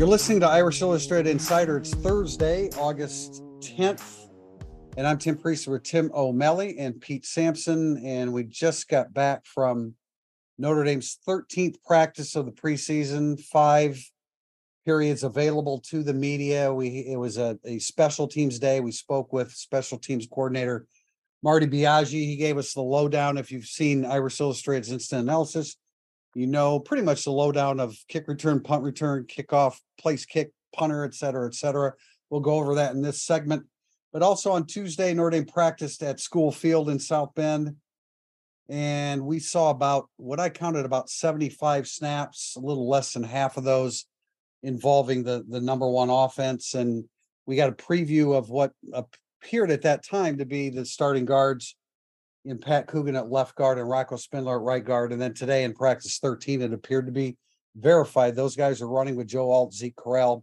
You're listening to Irish Illustrated Insider. It's Thursday, August 10th. And I'm Tim Priest with Tim O'Malley and Pete Sampson. And we just got back from Notre Dame's 13th practice of the preseason, five periods available to the media. We it was a, a special teams day. We spoke with special teams coordinator Marty Biagi. He gave us the lowdown. If you've seen Irish Illustrated's instant analysis, you know pretty much the lowdown of kick return, punt return, kickoff, place kick, punter, et cetera, et cetera. We'll go over that in this segment. But also on Tuesday, Notre Dame practiced at School Field in South Bend. And we saw about what I counted about 75 snaps, a little less than half of those involving the, the number one offense. And we got a preview of what appeared at that time to be the starting guards in Pat Coogan at left guard and Rocco Spindler at right guard. And then today in practice 13, it appeared to be verified. Those guys are running with Joe Alt, Zeke Correll,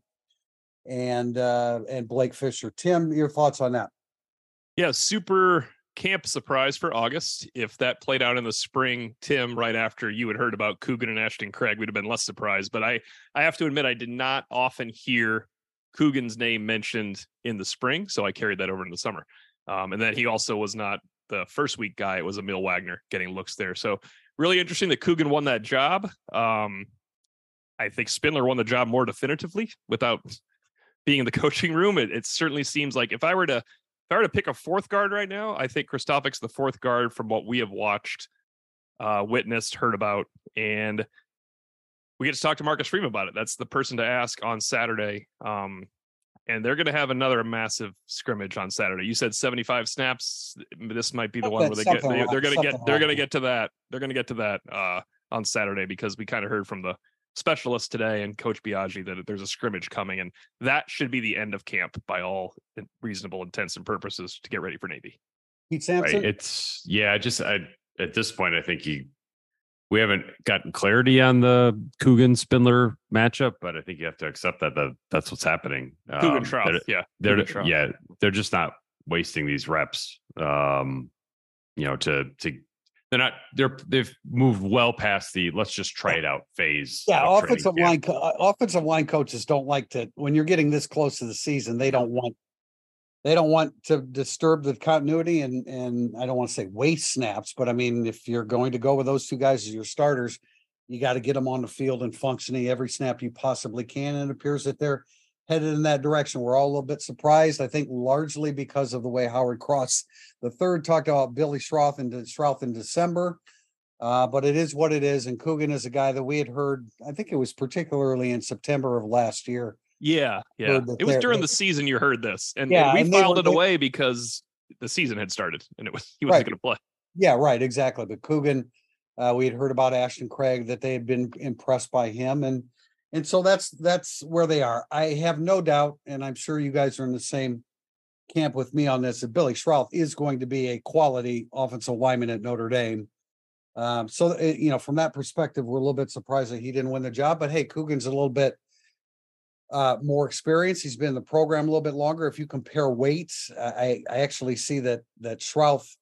and uh, and Blake Fisher. Tim, your thoughts on that? Yeah, super camp surprise for August. If that played out in the spring, Tim, right after you had heard about Coogan and Ashton Craig, we'd have been less surprised. But I, I have to admit, I did not often hear Coogan's name mentioned in the spring, so I carried that over in the summer. Um, and then he also was not the first week guy. It was Aamil Wagner getting looks there. So really interesting that Coogan won that job. Um, I think Spindler won the job more definitively without being in the coaching room. It, it, certainly seems like if I were to if I were to pick a fourth guard right now, I think Kristofic's the fourth guard from what we have watched, uh, witnessed, heard about, and we get to talk to Marcus Freeman about it. That's the person to ask on Saturday. Um, and they're going to have another massive scrimmage on Saturday. You said 75 snaps. This might be the one where they get they, are going to get they're going to get to that. They're going to get to that uh, on Saturday because we kind of heard from the specialist today and Coach Biagi that there's a scrimmage coming, and that should be the end of camp by all reasonable intents and purposes to get ready for Navy. Pete Sampson. Right. It's yeah. Just I, at this point, I think he we haven't gotten clarity on the Coogan Spindler matchup, but I think you have to accept that, that that's what's happening. Coogan um, Trout, yeah, they're yeah, they're just not wasting these reps. Um, you know, to to they're not they're they've moved well past the let's just try it out phase. Yeah, offensive line co- offensive line coaches don't like to when you're getting this close to the season, they don't want they don't want to disturb the continuity and and I don't want to say waste snaps, but I mean if you're going to go with those two guys as your starters, you got to get them on the field and functioning every snap you possibly can. And it appears that they're headed in that direction. We're all a little bit surprised, I think, largely because of the way Howard Cross the third talked about Billy Schrauth in, Schrauth in December. Uh, but it is what it is. And Coogan is a guy that we had heard, I think it was particularly in September of last year, yeah, yeah. It was during the season you heard this, and, yeah, and we and filed were, it away because the season had started and it was he wasn't right. going to play. Yeah, right, exactly. But Coogan, uh, we had heard about Ashton Craig that they had been impressed by him, and and so that's that's where they are. I have no doubt, and I'm sure you guys are in the same camp with me on this. That Billy Schrauth is going to be a quality offensive lineman at Notre Dame. Um, so eh, you know, from that perspective, we're a little bit surprised that he didn't win the job. But hey, Coogan's a little bit uh, more experience. He's been in the program a little bit longer. If you compare weights, I, I actually see that that Schrauth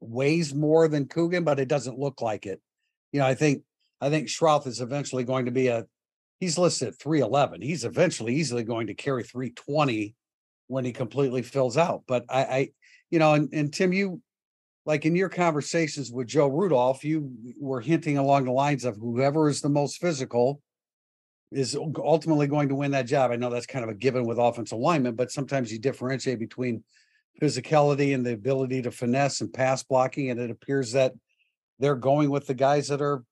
weighs more than Coogan, but it doesn't look like it. You know, I think I think Schrauth is eventually going to be a. He's listed at three eleven. He's eventually easily going to carry three twenty when he completely fills out. But I, I you know, and, and Tim, you like in your conversations with Joe Rudolph, you were hinting along the lines of whoever is the most physical is ultimately going to win that job. I know that's kind of a given with offensive linemen, but sometimes you differentiate between physicality and the ability to finesse and pass blocking. And it appears that they're going with the guys that are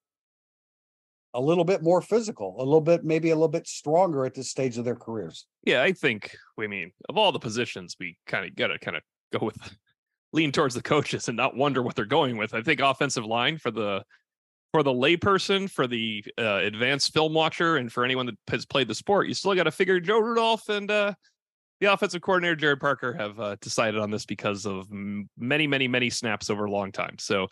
a little bit more physical, a little bit, maybe a little bit stronger at this stage of their careers. Yeah, I think, we mean, of all the positions, we kind of got to kind of go with lean towards the coaches and not wonder what they're going with. I think offensive line for the for the layperson, for the uh, advanced film watcher, and for anyone that has played the sport, you still got to figure Joe Rudolph and uh, the offensive coordinator Gerad Parker have uh, decided on this because of many, many, many snaps over a long time. So,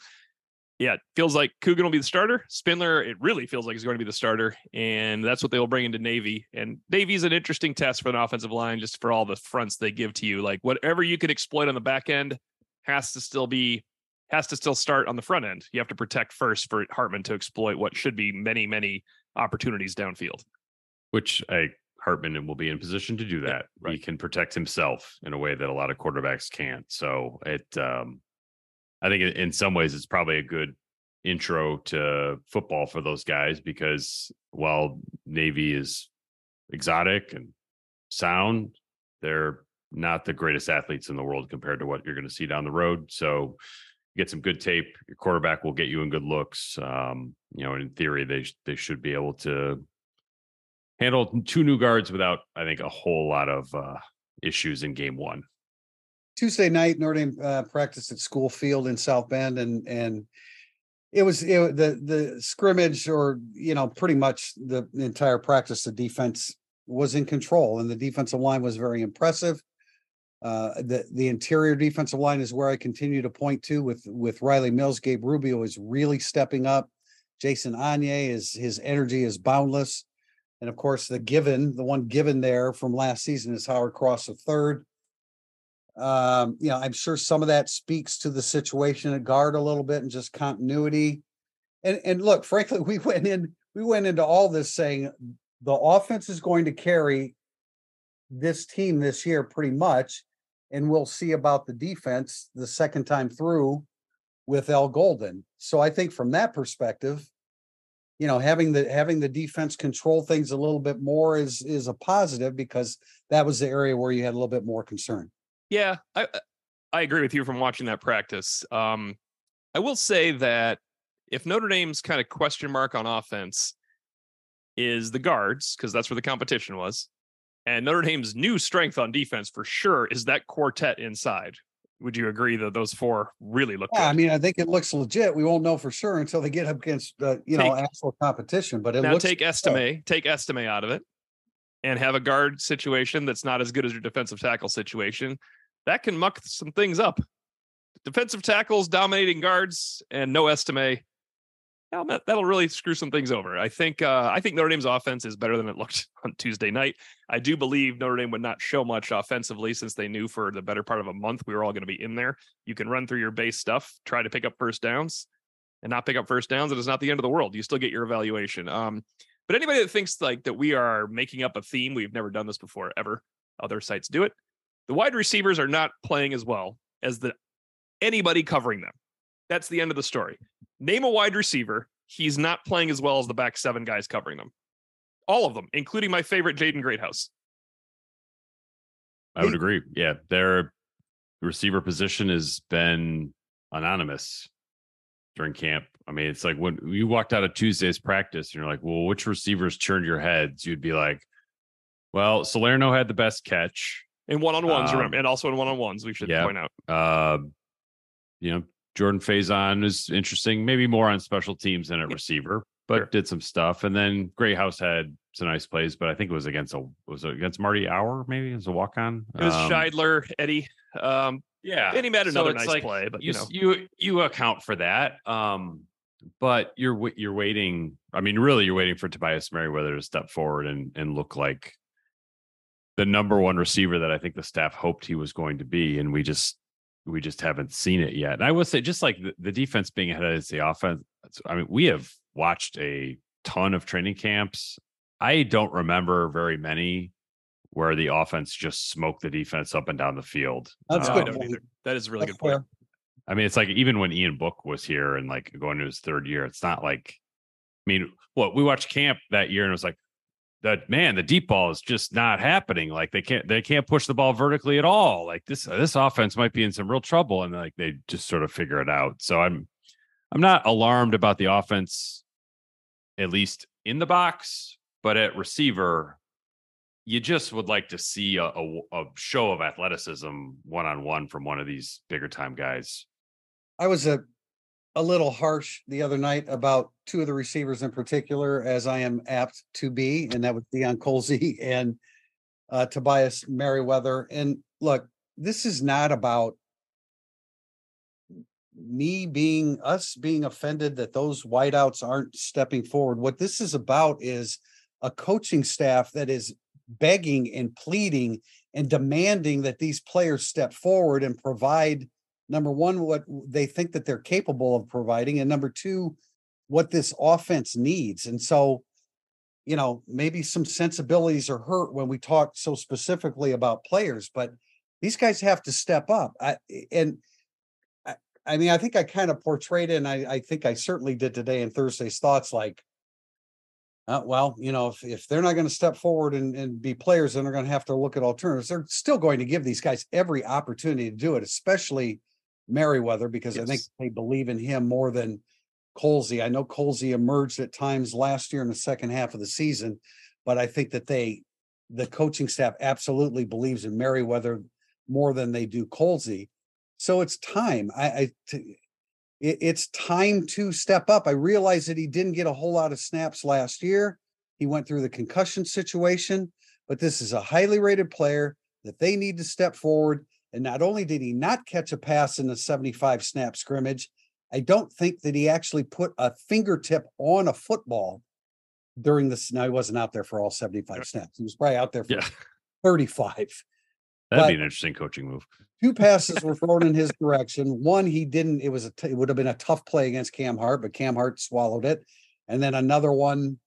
yeah, it feels like Coogan will be the starter. Spindler, it really feels like he's going to be the starter, and that's what they will bring into Navy. And Navy's an interesting test for an offensive line, just for all the fronts they give to you. Like whatever you can exploit on the back end has to still be has to still start on the front end. You have to protect first for Hartman to exploit what should be many, many opportunities downfield. Which I Hartman will be in position to do that. Right. He can protect himself in a way that a lot of quarterbacks can't. So it, um, I think in some ways it's probably a good intro to football for those guys because while Navy is exotic and sound, they're not the greatest athletes in the world compared to what you're going to see down the road. So get some good tape. Your quarterback will get you in good looks. Um, you know, in theory, they they should be able to handle two new guards without, I think, a whole lot of uh, issues in game one. Tuesday night, Notre Dame uh, practiced at School Field in South Bend, and and it was it, the the scrimmage, or you know, pretty much the entire practice. The defense was in control, and the defensive line was very impressive. Uh, the the interior defensive line is where I continue to point to with with Riley Mills. Gabe Rubio is really stepping up. Jason Onye is his energy is boundless. And of course, the given, the one given there from last season is Howard Cross the third. Um, you know, I'm sure some of that speaks to the situation at guard a little bit and just continuity. And and look, frankly, we went in, we went into all this saying the offense is going to carry this team this year pretty much, and we'll see about the defense the second time through with Al Golden. So I think from that perspective, you know having the having the defense control things a little bit more is is a positive because that was the area where you had a little bit more concern yeah i i agree with you from watching that practice um i will say that if notre dame's kind of question mark on offense is the guards because that's where the competition was and notre dame's new strength on defense for sure is that quartet inside would you agree that those four really look yeah, good? I mean, I think it looks legit. We won't know for sure until they get up against uh, you take, know actual competition. But it now looks take Estime, take Estime out of it, and have a guard situation that's not as good as your defensive tackle situation. That can muck some things up. Defensive tackles dominating guards and no That'll really screw some things over. I think uh, I think Notre Dame's offense is better than it looked on Tuesday night. I do believe Notre Dame would not show much offensively since they knew for the better part of a month we were all going to be in there. You can run through your base stuff, try to pick up first downs, and not pick up first downs. It is not the end of the world. You still get your evaluation. Um, but anybody that thinks like that we are making up a theme, we've never done this before ever. Other sites do it. The wide receivers are not playing as well as the anybody covering them. That's the end of the story. Name a wide receiver. He's not playing as well as the back seven guys covering them. All of them, including my favorite Jaden Greathouse. I would agree. Yeah, their receiver position has been anonymous during camp. I mean, it's like when you walked out of Tuesday's practice and you're like, well, which receivers turned your heads? You'd be like, well, Salerno had the best catch. In one on ones, um, remember, and also in one on ones, we should yeah, point out. Uh, you know, Jordan Faison is interesting, maybe more on special teams than a receiver, but sure. did some stuff. And then Greathouse had some nice plays, but I think it was against a was it against Marty Hour, maybe as a walk on. It was um, Scheidler, Eddie. Um, yeah, Eddie made another so nice like, play, but you, you know you you account for that. Um, but you're you're waiting. I mean, really, you're waiting for Tobias Merriweather to step forward and and look like the number one receiver that I think the staff hoped he was going to be, and we just we just haven't seen it yet. And I will say, just like the, the defense being ahead of the offense, I mean, we have watched a ton of training camps. I don't remember very many where the offense just smoked the defense up and down the field. That's um, good. That is a really That's good point. Fair. I mean, it's like even when Ian Book was here and like going to his third year, it's not like, I mean, what we watched camp that year and it was like, that man, the deep ball is just not happening. Like they can't they can't push the ball vertically at all. Like this this offense might be in some real trouble, and like they just sort of figure it out. So I'm I'm not alarmed about the offense, at least in the box, but at receiver, you just would like to see a, a, a show of athleticism one on one from one of these bigger time guys. I was a a little harsh the other night about two of the receivers in particular, as I am apt to be, and that was Deion Colzie and uh, Tobias Merriweather. And look, this is not about me being us being offended that those wideouts aren't stepping forward. What this is about is a coaching staff that is begging and pleading and demanding that these players step forward and provide number one what they think that they're capable of providing and number two what this offense needs and so you know maybe some sensibilities are hurt when we talk so specifically about players but these guys have to step up I, and I, I mean i think i kind of portrayed it and I, I think i certainly did today in thursday's thoughts like uh, well, you know, if, if they're not going to step forward and, and be players, then they're going to have to look at alternatives. They're still going to give these guys every opportunity to do it, especially Merriweather, because yes. I think they believe in him more than Colzie. I know Colzie emerged at times last year in the second half of the season, but I think that they, the coaching staff absolutely believes in Merriweather more than they do Colzie. So it's time. I, I t- it, it's time to step up. I realize that he didn't get a whole lot of snaps last year. He went through the concussion situation, but this is a highly rated player that they need to step forward. And not only did he not catch a pass in the 75 snap scrimmage, I don't think that he actually put a fingertip on a football during this. Now he wasn't out there for all 75 snaps. He was probably out there for yeah. 35. That'd but be an interesting coaching move. Two passes were thrown in his direction. One he didn't. It was a. T- it would have been a tough play against Cam Hart, but Cam Hart swallowed it. And then another one.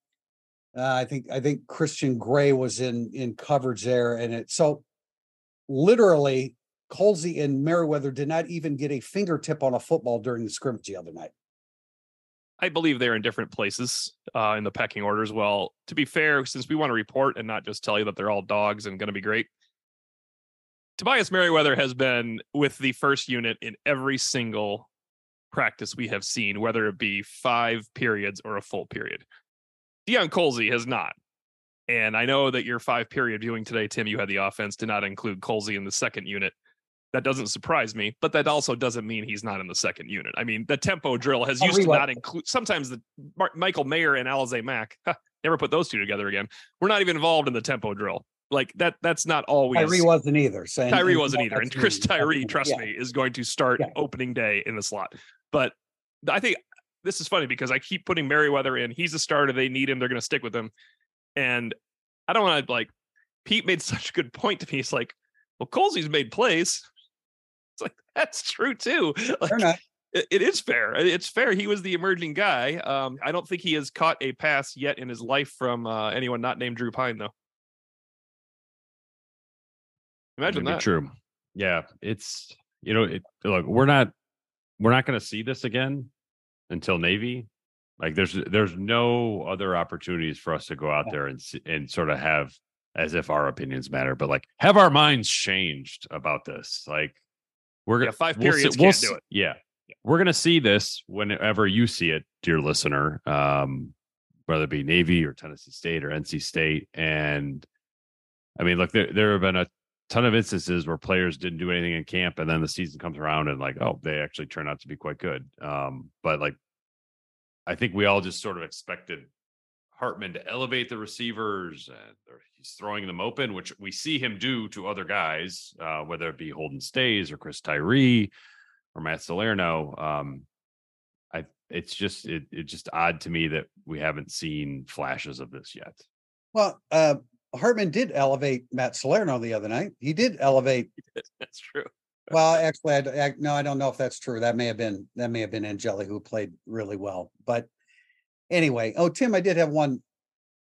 Uh, I think I think Christian Gray was in in coverage there, and it so literally Colzie and Merriweather did not even get a fingertip on a football during the scrimmage the other night. I believe they're in different places uh, in the pecking order as well. To be fair, since we want to report and not just tell you that they're all dogs and going to be great, Tobias Merriweather has been with the first unit in every single practice we have seen, whether it be five periods or a full period. Deion Colzie has not. And I know that your five period viewing today, Tim, you had the offense did not include Colzie in the second unit. That doesn't surprise me, but that also doesn't mean he's not in the second unit. I mean, the tempo drill has oh, used to not include sometimes the Michael Mayer and Alize Mack. never put those two together again. We're not even involved in the tempo drill. Like that, that's not always. Tyree wasn't either. So Tyree wasn't either, and Chris Tyree, trust yeah. me, is going to start yeah. opening day in the slot. But I think this is funny because I keep putting Merriweather in. He's a starter. They need him. They're going to stick with him. And I don't want to like. Pete made such a good point to me. He's like, "Well, Colzie's made plays." That's true too. Like, it, it is fair. It's fair. He was the emerging guy. Um, I don't think he has caught a pass yet in his life from uh, anyone not named Drew Pyne, though. Imagine that. True. Yeah, it's you know, it, look, we're not we're not going to see this again until Navy. Like there's there's no other opportunities for us to go out there and and sort of have as if our opinions matter, but like have our minds changed about this. Like we're gonna yeah, five periods we'll, can't we'll, do it. Yeah. yeah. We're gonna see this whenever you see it, dear listener. Um, whether it be Navy or Tennessee State or NC State. And I mean, look, there there have been a ton of instances where players didn't do anything in camp and then the season comes around and like oh they actually turn out to be quite good um, but like i think we all just sort of expected hartman to elevate the receivers and he's throwing them open which we see him do to other guys uh, whether it be holden Staes or chris tyree or matt salerno um, i it's just it, it's just odd to me that we haven't seen flashes of this yet well uh Hartman did elevate Matt Salerno the other night. He did elevate. That's true. Well, actually, I, I, no, I don't know if that's true. That may have been that may have been Angeli who played really well. But anyway, oh Tim, I did have one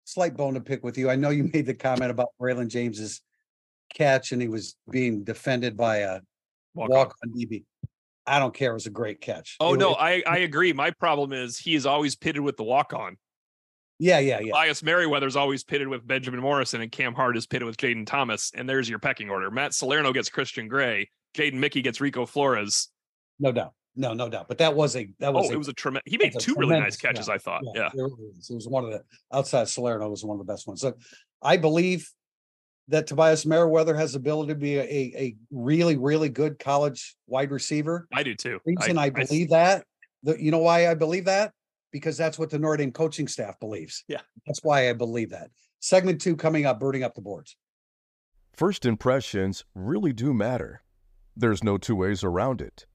slight bone to pick with you. I know you made the comment about Braylon James's catch, and he was being defended by a walk, walk on DB. I don't care. It was a great catch. Oh it, no, it, I I agree. My problem is he is always pitted with the walk on. Yeah, yeah, yeah. Elias Merriweather's always pitted with Benjamin Morrison, and Cam Hart is pitted with Jayden Thomas. And there's your pecking order. Matt Salerno gets Christian Gray. Jaden Mickey gets Rico Flores. No doubt. No, no doubt. But that was a that was oh, a, it was a tremendous. He made two really nice catches. Yeah, I thought. Yeah, yeah. It, was, it was one of the outside Salerno was one of the best ones. So I believe that Tobias Merriweather has the ability to be a, a really, really good college wide receiver. I do too. reason I, I believe I, that, the, you know why I believe that? Because that's what the Notre Dame coaching staff believes. Yeah. That's why I believe that. Segment two coming up, burning up the boards. First impressions really do matter. There's no two ways around it.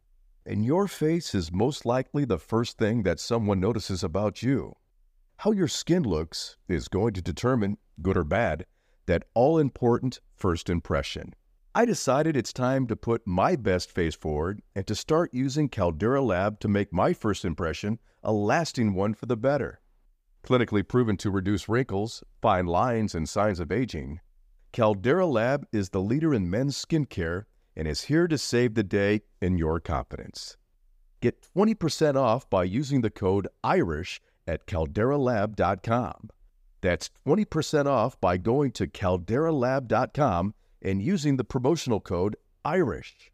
And your face is most likely the first thing that someone notices about you. How your skin looks is going to determine, good or bad, that all important first impression. I decided it's time to put my best face forward and to start using Caldera Lab to make my first impression a lasting one for the better. Clinically proven to reduce wrinkles, fine lines, and signs of aging, Caldera Lab is the leader in men's skincare and is here to save the day in your confidence. Get 20% off by using the code IRISH at calderalab.com. That's 20% off by going to calderalab.com and using the promotional code IRISH.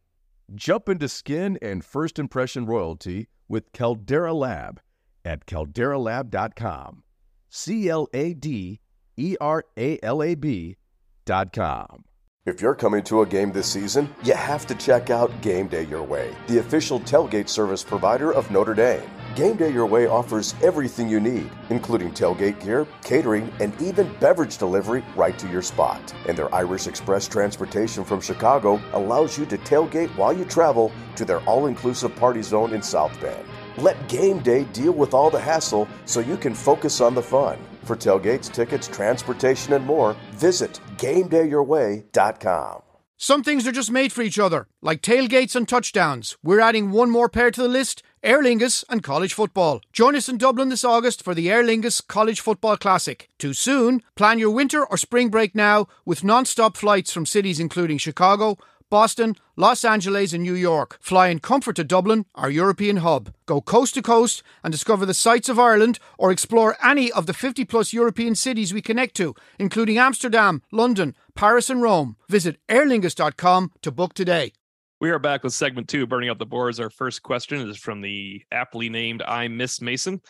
Jump into skin and first impression royalty with Caldera Lab at calderalab.com. C L A D E R A L A B.com. If you're coming to a game this season, you have to check out Game Day Your Way, the official tailgate service provider of Notre Dame. Game Day Your Way offers everything you need, including tailgate gear, catering, and even beverage delivery right to your spot. And their Irish Express transportation from Chicago allows you to tailgate while you travel to their all inclusive party zone in South Bend. Let Game Day deal with all the hassle so you can focus on the fun. For tailgates, tickets, transportation, and more, visit GameDayYourWay.com. Some things are just made for each other, like tailgates and touchdowns. We're adding one more pair to the list Aer Lingus and college football. Join us in Dublin this August for the Aer Lingus College Football Classic. Too soon? Plan your winter or spring break now with non stop flights from cities including Chicago, Boston, Los Angeles, and New York. Fly in comfort to Dublin, our European hub. Go coast to coast and discover the sights of Ireland or explore any of the 50 plus European cities we connect to, including Amsterdam, London, Paris, and Rome. Visit aerlingus.com to book today. We are back with segment two, burning up the boards. Our first question is from the aptly named I Miss Mason.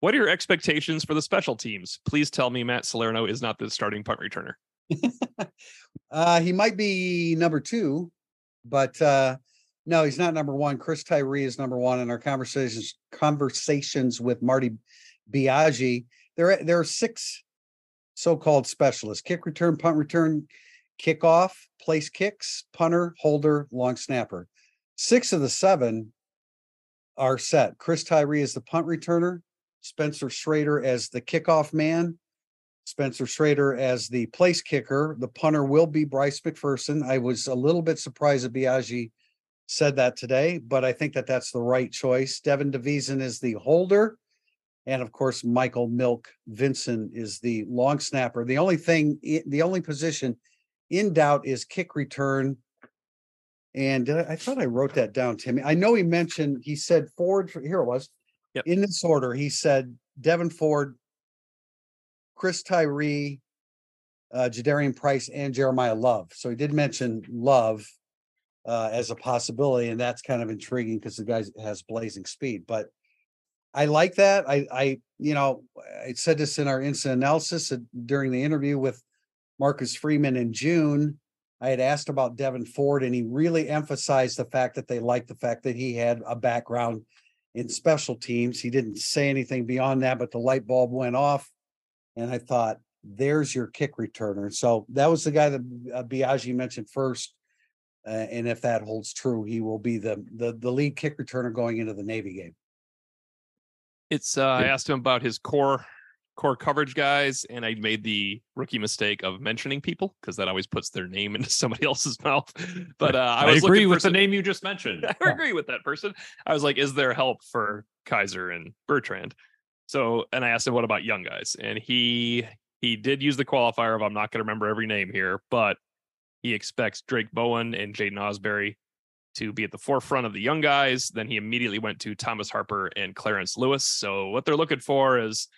What are your expectations for the special teams? Please tell me Matt Salerno is not the starting punt returner. uh, he might be number two, but uh, no, he's not number one. Chris Tyree is number one. In our conversations conversations with Marty Biagi. there there are six so-called specialists: kick return, punt return, kickoff, place kicks, punter, holder, long snapper. Six of the seven are set. Chris Tyree is the punt returner. Spencer Shrader as the kickoff man. Spencer Shrader as the place kicker. The punter will be Bryce McPherson. I was a little bit surprised that Biagi said that today, but I think that that's the right choice. Devin DeVisen is the holder. And of course, Michael Milk Vinson is the long snapper. The only thing, the only position in doubt is kick return. And I, I thought I wrote that down, Timmy. I know he mentioned, he said Ford, here it was. Yep. In this order, he said Devyn Ford, Chris Tyree, uh, Jadarian Price, and Jeremiyah Love. So he did mention Love uh, as a possibility, and that's kind of intriguing because the guy has blazing speed. But I like that. I, I, you know, I said this in our instant analysis uh, during the interview with Marcus Freeman in June. I had asked about Devyn Ford, and he really emphasized the fact that they liked the fact that he had a background in special teams. He didn't say anything beyond that, but the light bulb went off and I thought, there's your kick returner. So that was the guy that uh, Biagi mentioned first. Uh, and if that holds true, he will be the, the the lead kick returner going into the Navy game. It's uh, I asked him about his core core coverage guys, and I made the rookie mistake of mentioning people because that always puts their name into somebody else's mouth. But uh, I, I was agree with some, the name you just mentioned. I agree with that person. I was like, is there help for Kiser and Bertrand? So, and I asked him, what about young guys? And he he did use the qualifier of I'm not going to remember every name here, but he expects Drayk Bowen and Jaiden Ausberry to be at the forefront of the young guys. Then he immediately went to Thomas Harper and Clarence Lewis. So what they're looking for is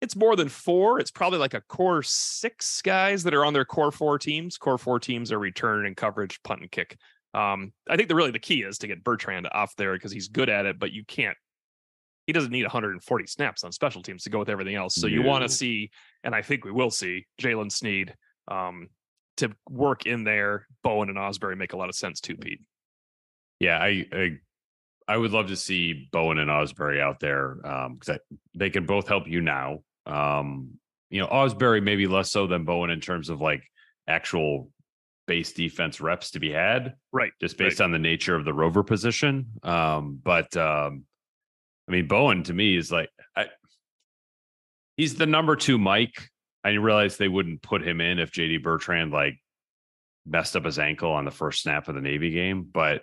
it's more than four. It's probably like a core six guys that are on their core four teams. Core four teams are return and coverage, punt and kick. Um, I think the really the key is to get Bertrand off there because he's good at it, but you can't he doesn't need 140 snaps on special teams to go with everything else. So you want to see, and I think we will see Jaylen Sneed, um, to work in there, Bowen and Ausberry make a lot of sense too, Pete. Yeah, I, I I would love to see Bowen and Ausberry out there because um, they can both help you now. Um, you know, Ausberry maybe less so than Bowen in terms of like actual base defense reps to be had, right? Just based right. on the nature of the rover position. Um, but um, I mean, Bowen to me is like I, he's the number two Mike. I realized they wouldn't put him in if JD Bertrand like messed up his ankle on the first snap of the Navy game, but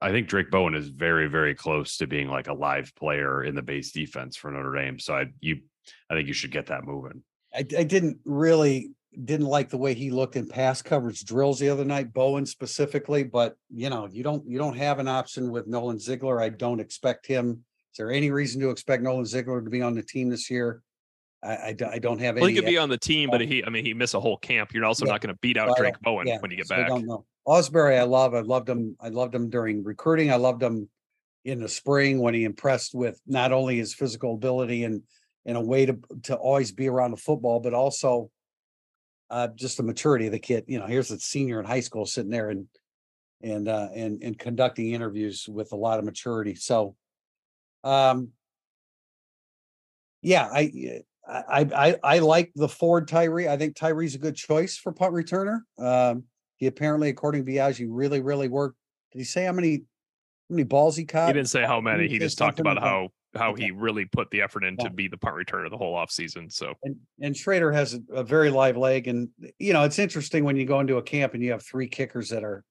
I think Drayk Bowen is very, very close to being like a live player in the base defense for Notre Dame. So I you I think you should get that moving. I, I didn't really didn't like the way he looked in pass coverage drills the other night, Bowen specifically. But you know, you don't you don't have an option with Nolan Ziegler. I don't expect him. Is there any reason to expect Nolan Ziegler to be on the team this year? I, I, I don't have well, any. he could be on the team, but he I mean he missed a whole camp. You're also Yeah. not going to beat out Drayk Bowen yeah, when you get so I don't know. Ausberry, I love. I loved him. I loved him during recruiting. I loved him in the spring when he impressed with not only his physical ability and and a way to to always be around the football, but also uh, just the maturity of the kid. You know, here's a senior in high school sitting there and and uh, and and conducting interviews with a lot of maturity. So, um, yeah, I. I, I I like the Ford Tyree. I think Tyree's a good choice for punt returner. Um, he apparently, according to Biagi, really, really worked. Did he say how many how many balls he caught? He didn't say how many. He He just talked about about- how how Okay. he really put the effort in Yeah. to be the punt returner the whole offseason. So and and Shrader has a, a very live leg, and you know it's interesting when you go into a camp and you have three kickers that are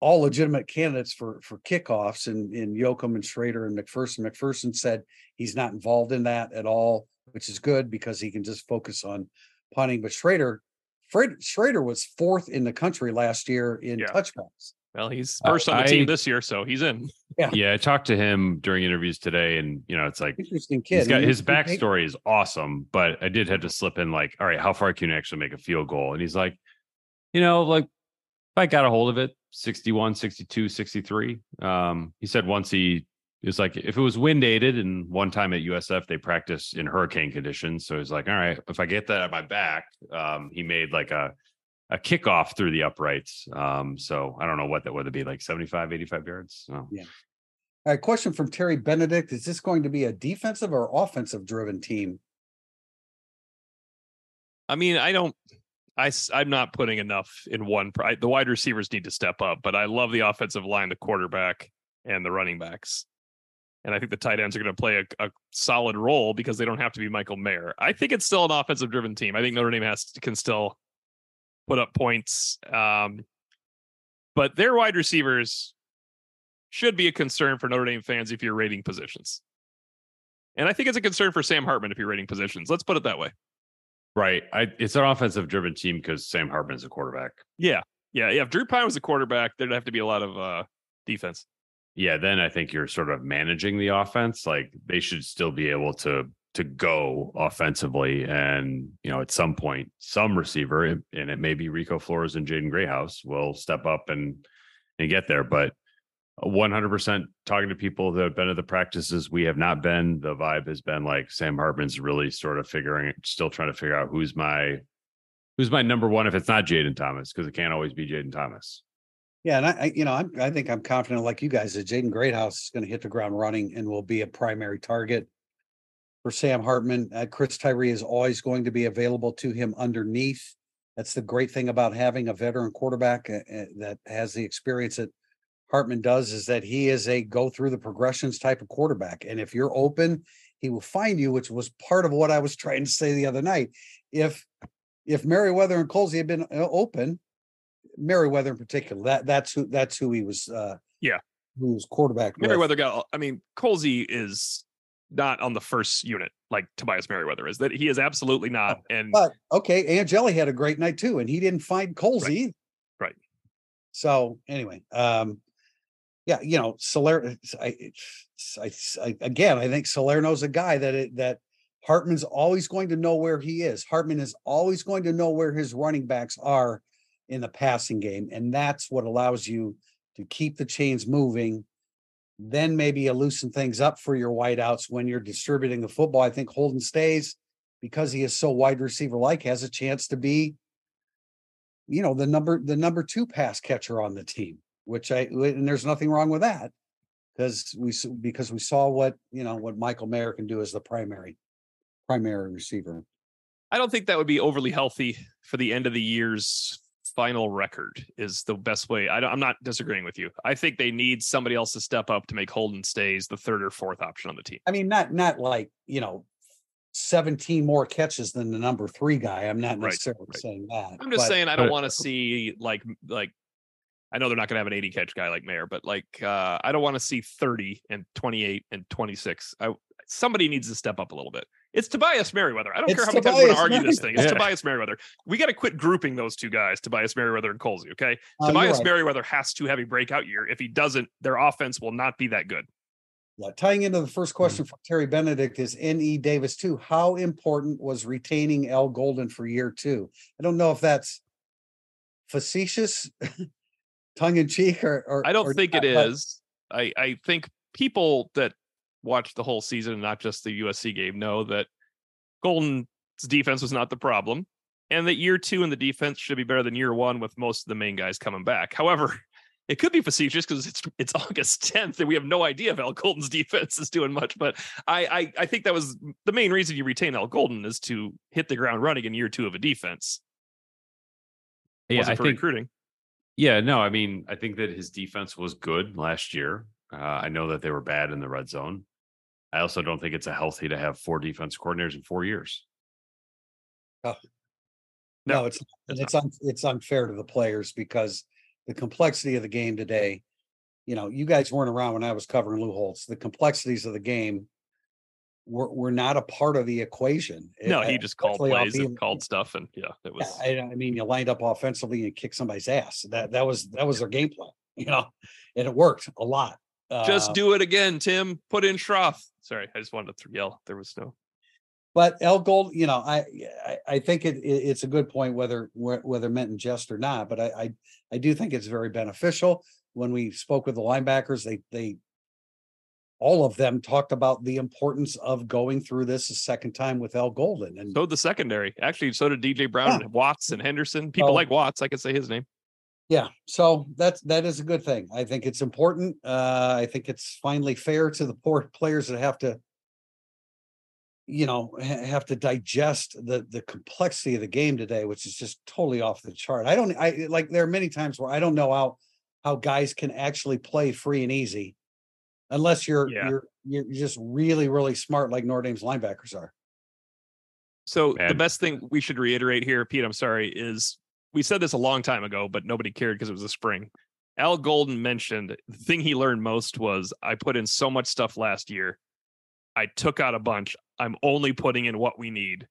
all legitimate candidates for for kickoffs, and in Yoakam and Shrader and McPherson. McPherson said he's not involved in that at all, which is good because he can just focus on punting. But Shrader, Fred, Shrader was fourth in the country last year in Yeah. touchdowns. well, he's Uh, first on the I- team this year, so he's in. Yeah, yeah, I talked to him during interviews today, and you know, it's like Interesting kid. he's got his backstory is awesome, but I did have to slip in like, all right, how far can you actually make a field goal? And he's like, you know, like if I got a hold of it, 61, 62, 63. Um, he said once he it was like if it was wind aided and one time at USF they practice in hurricane conditions. So he's like, all right, if I get that at my back, um, he made like a a kickoff through the uprights. Um, so I don't know what that would be like 75, 85 yards. So yeah. All right, question from Terry Benedict. Is this going to be a defensive or offensive driven team? I mean, I don't. I am not putting enough in one. pri- The wide receivers need to step up, but I love the offensive line, the quarterback, and the running backs. And I think the tight ends are going to play a, a solid role because they don't have to be Michael Mayer. I think it's still an offensive driven team. I think Notre Dame has can still put up points. Um, but their wide receivers should be a concern for Notre Dame fans if you're rating positions. And I think it's a concern for Sam Hartman if you're rating positions. Let's put it that way. Right. I it's an offensive driven team because Sam Hartman is a quarterback. Yeah. Yeah. Yeah. If Drew Pyne was a quarterback, there'd have to be a lot of uh defense. yeah, then I think you're sort of managing the offense. Like they should still be able to to go offensively, and you know, at some point, some receiver, and it may be Rico Flores and Jaden Greathouse, will step up and and get there. But 100% talking to people that have been at the practices, we have not been. The vibe has been like Sam Hartman's really sort of figuring, still trying to figure out who's my who's my number one if it's not Jayden Thomas because it can't always be Jayden Thomas. Yeah, and I, you know, I'm, I think I'm confident, like you guys, that Jaden Greathouse is going to hit the ground running and will be a primary target for Sam Hartman. Uh, Chris Tyree is always going to be available to him underneath. That's the great thing about having a veteran quarterback uh, uh, that has the experience that Hartman does is that he is a go through the progressions type of quarterback. And if you're open, he will find you, which was part of what I was trying to say the other night. If if Merriweather and Colzie had been uh, open, Merriweather in particular, that that's who that's who he was uh Yeah. who was quarterback. with. Merriweather got, I mean, Colzie is not on the first unit like Tobias Merriweather is. That he is absolutely not. And But okay, Angeli had a great night too, and he didn't find Colzie. either. Right. So anyway, um, yeah, you know, Saler. Uh, I, I, I again, I think Salerno's a guy that it, that Hartman's always going to know where he is. Hartman is always going to know where his running backs are in the passing game, and that's what allows you to keep the chains moving. Then maybe you loosen things up for your wideouts when you're distributing the football. I think Holden Staes because he is so wide receiver like, has a chance to be you know, the number the number two pass catcher on the team, which I and there's nothing wrong with that because we because we saw what you know what Michael Mayer can do as the primary primary receiver. I don't think that would be overly healthy for the end of the year's final record. Is the best way. I don't, I'm not disagreeing with you. I think they need somebody else to step up to make Holden Staes the third or fourth option on the team. I mean, not not like you know. 17 more catches than the number three guy. I'm not necessarily right. saying that. I'm just but- saying I don't want to see like like I know they're not going to have an 80 catch guy like Mayer, but like uh I don't want to see 30 and 28 and 26. I somebody needs to step up a little bit. It's Tobias Merriweather. I don't care It's how many times we're going to Tobias argue this thing. It's Yeah. Tobias Merriweather. We got to quit grouping those two guys, Tobias Merriweather and Colzie. Okay, Uh, Tobias right. Merriweather has to have a breakout year. If he doesn't, their offense will not be that good. Yeah, tying into the first Mm. question from Terry Benedict is N.E. Davis too. How important was retaining Al Golden for year two? I don't know if that's facetious, tongue in cheek, or, or I don't or think it not, but is. I I think people that watch the whole season and not just the USC game know that Golden's defense was not the problem, and that year two in the defense should be better than year one with most of the main guys coming back. However, it could be facetious because it's it's August 10th and we have no idea if Al Golden's defense is doing much. But I, I I think that was the main reason you retain Al Golden is to hit the ground running in year two of a defense. Yeah, Wasn't I for think recruiting. Yeah, no, I mean, I think that his defense was good last year. Uh, I know that they were bad in the red zone. I also don't think it's a healthy to have four defense coordinators in four years. no, No, it's it's it's un, it's unfair to the players because the complexity of the game today. You know, you guys weren't around when I was covering Lou Holtz. The complexities of the game were were not a part of the equation. No, Eh, he just called plays and called stuff, and yeah, it was. Yeah, I, I mean, you lined up offensively and kicked somebody's ass. That that was that was their game plan, you know, and it worked a lot. Just Uh, do it again, Tim. Put in Schrauth. Sorry, I just wanted to yell. There was no. but El Gold, you know, I I, I think it, it it's a good point whether whether meant in jest or not. But I, I I do think it's very beneficial. When we spoke with the linebackers, they they all of them talked about the importance of going through this a second time with Al Golden. And So the secondary. Actually, so did DJ Brown Yeah. and Watts and Henderson. People Oh. like Watts. I could say his name. Yeah, so that's that is a good thing. I think it's important. Uh, I think it's finally fair to the poor players that have to, you know, ha- have to digest the the complexity of the game today, which is just totally off the chart. I don't, I like there are many times where I don't know how how guys can actually play free and easy, unless you're Yeah. you're you're just really really smart like Notre Dame's linebackers are. So the best thing we should reiterate here, Pete, I'm sorry, is we said this a long time ago, but nobody cared because it was a spring. Al Golden mentioned the thing he learned most was I put in so much stuff last year. I took out a bunch. I'm only putting in what we need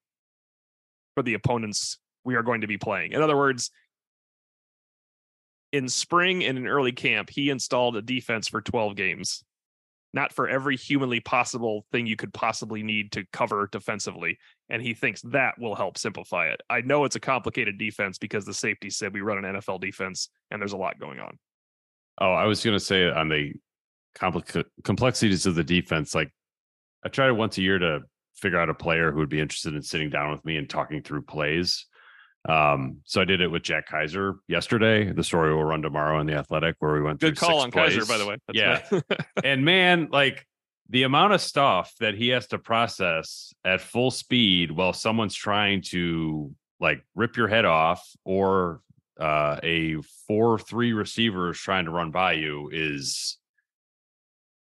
for the opponents we are going to be playing. In other words, in spring and in early camp, he installed a defense for 12 games, not for every humanly possible thing you could possibly need to cover defensively and he thinks that will help simplify it. I know it's a complicated defense because the safety said we run an NFL defense and there's a lot going on. Oh, I was going to say on the complex complexities of the defense, like I try once a year to figure out a player who would be interested in sitting down with me and talking through plays. Um, so I did it with Jack Kiser yesterday. The story will run tomorrow in the Athletic, where we went. Good through call on Kiser, plays. by the way. That's yeah, and man, like the amount of stuff that he has to process at full speed while someone's trying to like rip your head off or uh, a four three receiver is trying to run by you is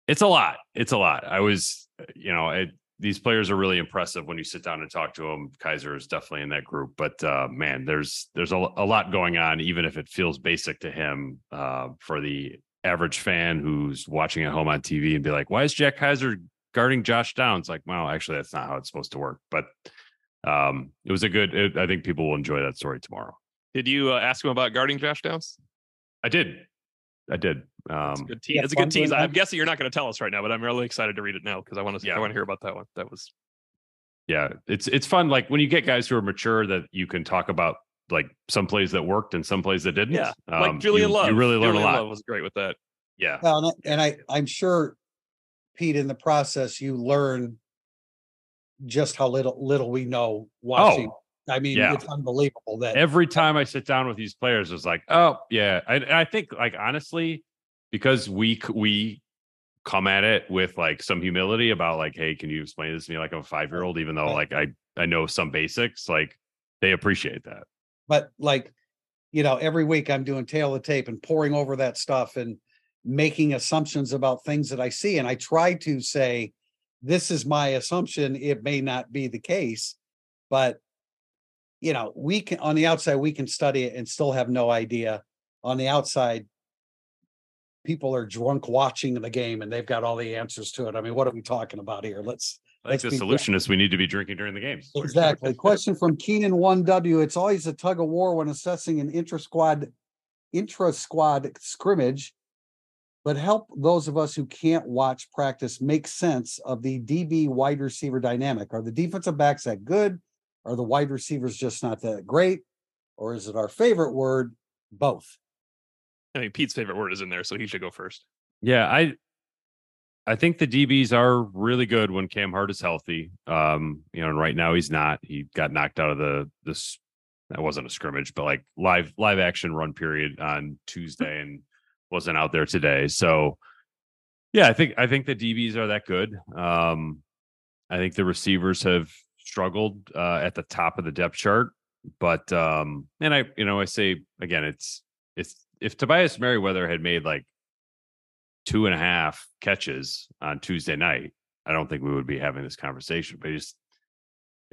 it's a lot. It's a lot. I was, you know, it, these players are really impressive when you sit down and talk to them. Kiser is definitely in that group, but uh, man, there's there's a, a lot going on, even if it feels basic to him. Uh, for the average fan who's watching at home on TV and be like, "Why is Jack Kiser guarding Josh Downs?" Like, well, actually, that's not how it's supposed to work. But um, it was a good. It, I think people will enjoy that story tomorrow. Did you uh, ask him about guarding Josh Downs? I did. I did. It's a Um, good tease. yeah, it's a good tease. I'm that. guessing you're not going to tell us right now, but I'm really excited to read it now because I want to. Yeah. I want to hear about that one. That was yeah, it's it's fun. Like when you get guys who are mature that you can talk about like some plays that worked and some plays that didn't. yeah, Um, like Julian you, Love. You really learn Julian a lot. Love was great with that. Yeah. Well, and I- and I, I'm sure, Pete, in the process, you learn just how little little we know watching Oh, I mean, Yeah. it's unbelievable that every time I sit down with these players, it's like, oh yeah. I, and I think like honestly, because we we come at it with like some humility about like, hey, can you explain this to me like I'm a five year old, even though like I I know some basics, like they appreciate that. but like you know every week i'm doing tail of tape and pouring over that stuff and making assumptions about things that i see and i try to say this is my assumption it may not be the case but you know we can on the outside we can study it and still have no idea on the outside people are drunk watching the game and they've got all the answers to it i mean what are we talking about here let's I think the solution is we need to be drinking during the games. Exactly. Question from Keenan one W. It's always a tug of war when assessing an intra squad, intra squad scrimmage. But help those of us who can't watch practice make sense of the DB wide receiver dynamic. Are the defensive backs that good? Are the wide receivers just not that great? Or is it our favorite word? Both. I mean, Pete's favorite word is in there, so he should go first. Yeah, I I think the DBs are really good when Cam Hart is healthy. Um, you know, and right now he's not. He got knocked out of the this that wasn't a scrimmage, but like live live action run period on Tuesday and wasn't out there today. So yeah, I think I think the DBs are that good. Um, I think the receivers have struggled uh, at the top of the depth chart, but um, and I you know I say again, it's it's if Tobias Merriweather had made like two and a half catches on Tuesday night, I don't think we would be having this conversation. But just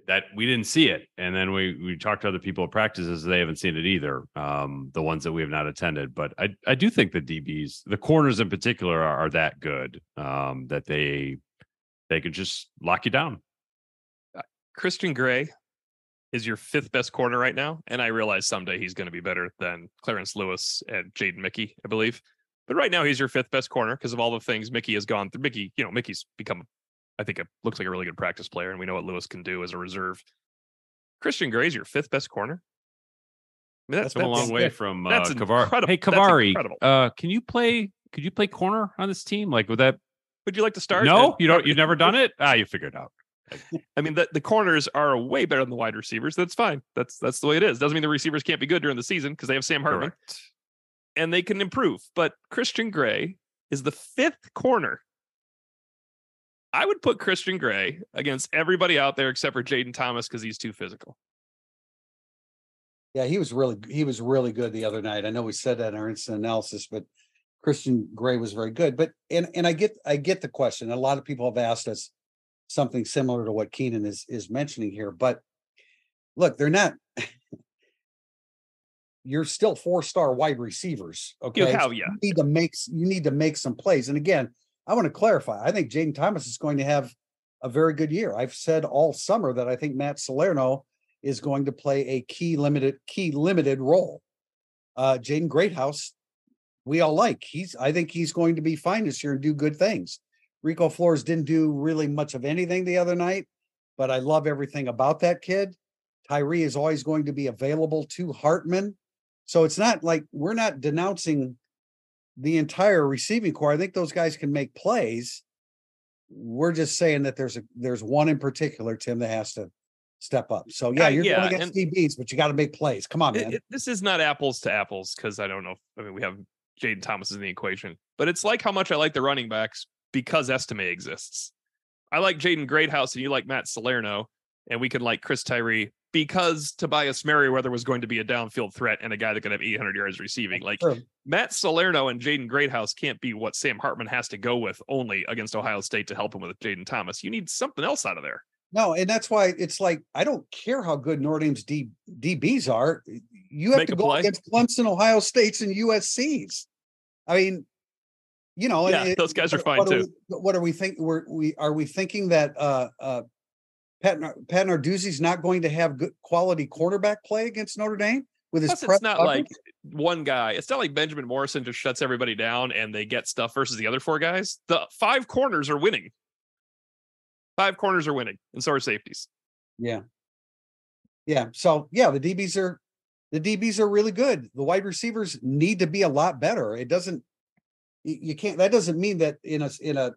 that we didn't see it, and then we we talked to other people at practices; they haven't seen it either. Um, the ones that we have not attended, but I I do think the DBs, the corners in particular, are, are that good um, that they they could just lock you down. Christian Gray is your fifth best corner right now, and I realize someday he's going to be better than Clarence Lewis and Jaden Mickey, I believe. But right now, he's your fifth best corner because of all the things Mickey has gone through. Mickey, you know, Mickey's become, I think, it looks like a really good practice player, and we know what Lewis can do as a reserve. Christian Gray's your fifth best corner. I mean, that's, Come a long way from uh, that's Kavari. incredible. Hey, That's Kavari, uh, can you play? Could you play corner on this team? Like, would that? Would you like to start? No, you don't. You've never done it. Ah, you figured it out. I mean, the, the corners are way better than the wide receivers. That's fine. That's that's the way it is. Doesn't mean the receivers can't be good during the season because they have Sam Hartman Correct. and they can improve. But Christian Gray is the fifth corner. I would put Christian Gray against everybody out there except for Jayden Thomas because he's too physical. Yeah, he was really he was really good the other night. I know we said that in our instant analysis, but Christian Gray was very good. But and and I get I get the question. A lot of people have asked us something similar to what Keenan is is mentioning here. But look, they're not. You're still four star wide receivers. Okay, You So have, yeah. you need to make you need to make some plays. And again, I want to clarify. I think Jayden Thomas is going to have a very good year. I've said all summer that I think Matt Salerno is going to play a key limited key limited role. Uh Jaden Greathouse, we all like. He's I think he's going to be fine this year and do good things. Rico Flores didn't do really much of anything the other night, but I love everything about that kid. Tyree is always going to be available to Hartman. So it's not like we're not denouncing the entire receiving core. I think those guys can make plays. We're just saying that there's a there's one in particular, Tim, that has to step up. So yeah, you're yeah, going against DBs, but you got to make plays. Come on, It- man. it- this is not apples to apples because I don't know. If, I mean, we have Jayden Thomas in the equation, but it's like how much I like the running backs because Estime exists. I like Jaden Greathouse and you like Matt Salerno, and we can like Chris Tyree because Tobias Merriweather was going to be a downfield threat and a guy that could have 800 yards receiving. Like True. Matt Salerno and Jaden Greathouse can't be what Sam Hartman has to go with only against Ohio State to help him with Jayden Thomas. You need something else out of there. No, and that's why it's like I don't care how good Notre Dame's D, DBs are. You have Make to go play. against Clemson, Ohio States, and USC's. I mean, you know, Yeah, it- those guys are fine what too. we- what are we think? We're we are we thinking that uh uh Pat Pat Narduzzi's not going to have good quality quarterback play against Notre Dame with his Plus, press it's not coverage? like one guy. It's not like Benjamin Morrison just shuts everybody down and they get stuff versus the other four guys. The five corners are winning. Five corners are winning, and so are safeties. Yeah. Yeah. So yeah, the DBs are the DBs are really good. The wide receivers need to be a lot better. It doesn't you can't that doesn't mean that in a in a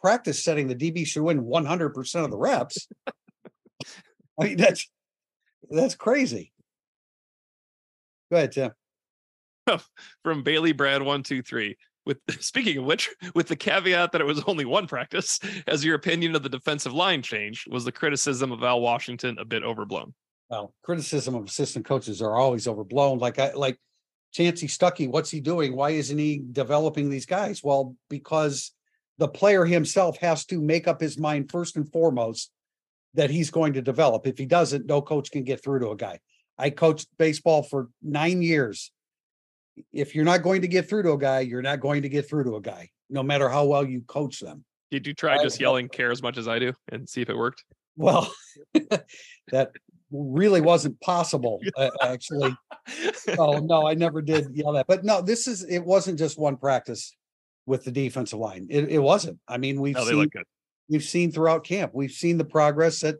practice setting the DB should win 100% of the reps. I mean that's That's crazy. Go ahead, Tim. From Bailey Brad one two three. With speaking of which, with the caveat that it was only one practice, has your opinion of the defensive line changed? Was the criticism of Al Washington a bit overblown? Well, criticism of assistant coaches are always overblown. Like I like Chansi Stuckey, what's he doing? Why isn't he developing these guys? Well, because the player himself has to make up his mind first and foremost that he's going to develop. If he doesn't, no coach can get through to a guy. I coached baseball for nine years. If you're not going to get through to a guy, you're not going to get through to a guy, no matter how well you coach them. Did you try just yelling care as much as I do and see if it worked? Well, that really wasn't possible, uh, actually. oh, no, I never did yell that. But no, this is, it wasn't just one practice with the defensive line. It, it wasn't. I mean, we've No, seen we've seen throughout camp. We've seen the progress that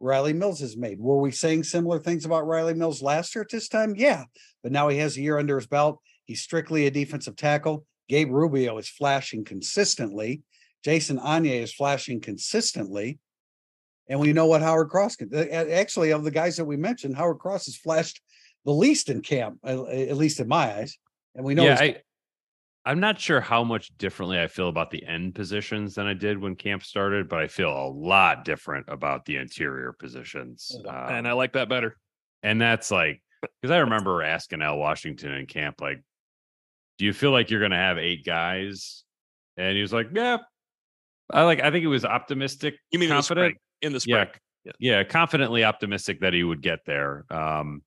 Riley Mills has made. Were we saying similar things about Riley Mills last year at this time? Yeah, but now he has a year under his belt. He's strictly a defensive tackle. Gabe Rubio is flashing consistently. Jason Onye is flashing consistently. And we know what Howard Cross can. uh, Actually, of the guys that we mentioned, Howard Cross has flashed the least in camp, at at least in my eyes. And we know yeah, I, I'm not sure how much differently I feel about the end positions than I did when camp started, but I feel a lot different about the interior positions. and Um, I like that better. and that's like because I remember asking Al Washington in camp, like, "Do you feel like you're going to have eight guys?" And he was like, "Yeah." I like. I think he was optimistic. You mean in the confident? In the spring. Yeah, Yeah. yeah, confidently optimistic that he would get there. Um,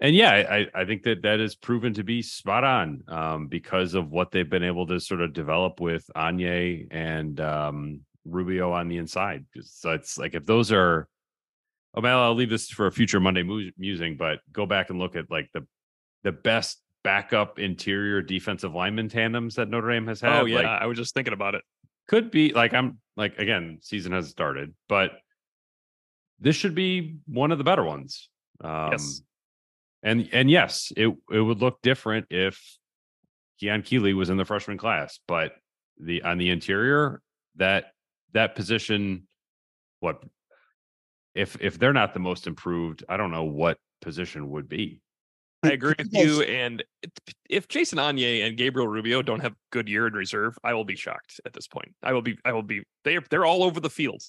and yeah, I, I think that that is proven to be spot on um, because of what they've been able to sort of develop with Onye and um, Rubio on the inside. So it's like if those are, oh man, I'll leave this for a future Monday musing, but go back and look at like the the best backup interior defensive lineman tandems that Notre Dame has had. Oh yeah, like, I was just thinking about it. Could be like I'm like again, season has started, but this should be one of the better ones. Um, Yes. and and yes, it it would look different if Keon Keeley was in the freshman class, but the on the interior that that position, what if if they're not the most improved? I don't know what position would be. I agree with you. And if Jason Onye and Gabriel Rubio don't have good year in reserve, I will be shocked at this point. I will be. I will be. They are. They're all over the field.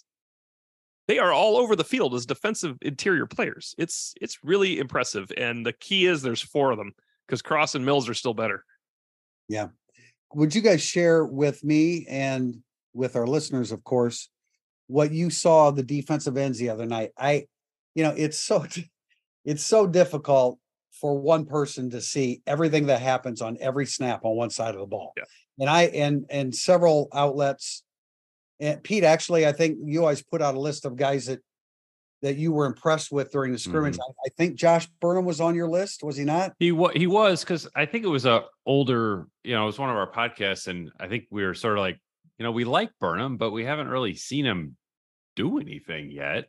They are all over the field as defensive interior players. It's it's really impressive. And the key is there's four of them because Cross and Mills are still better. Yeah. Would you guys share with me and with our listeners, of course, what you saw the defensive ends the other night? I, you know, it's so it's so difficult for one person to see everything that happens on every snap on one side of the ball. Yeah. And I and and several outlets. And Pete, actually, I think you always put out a list of guys that that you were impressed with during the scrimmage. Mm-hmm. I, I think Josh Burnham was on your list, was he not? He wa- he was because I think it was a older, you know, it was one of our podcasts, and I think we were sort of like, you know, we like Burnham, but we haven't really seen him do anything yet.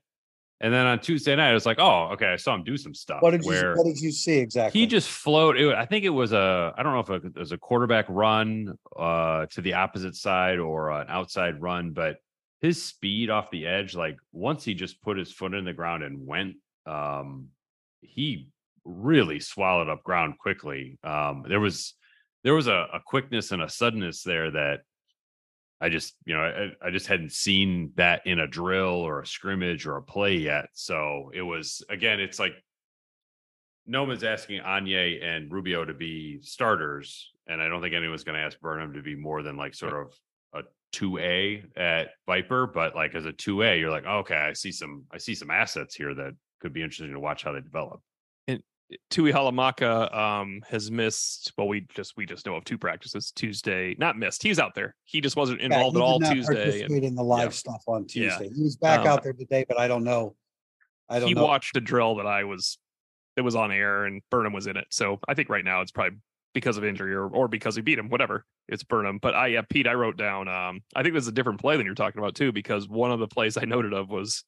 And then on Tuesday night, I was like, oh, okay, I saw him do some stuff. What did you what did you see exactly? he just flowed. It, I think it was a, I don't know if it was a quarterback run uh, to the opposite side or an outside run, but his speed off the edge, like once he just put his foot in the ground and went, um, he really swallowed up ground quickly. Um, there was there was a, a quickness and a suddenness there that I just, you know, I, I just hadn't seen that in a drill or a scrimmage or a play yet. So it was again, it's like Noman's asking Onye and Rubio to be starters, and I don't think anyone's going to ask Burnham to be more than like sort of a two A at Viper. But like as a two A, you're like, oh, okay, I see some, I see some assets here that could be interesting to watch how they develop. Tuihalamaka um, has missed. Well, we just we just know of two practices. Tuesday, not missed. He's out there. He just wasn't Yeah, involved he at all Tuesday. and in the live yeah. stuff on Yeah. Tuesday. He was back Um, out there today, but I don't know. I don't he know. watched a drill that I was it was on air and Burnham was in it. So I think right now it's probably because of injury or, or because he beat him, whatever. It's Burnham. But I yeah, Pete, I wrote down um I think this is a different play than you're talking about too, because one of the plays I noted of was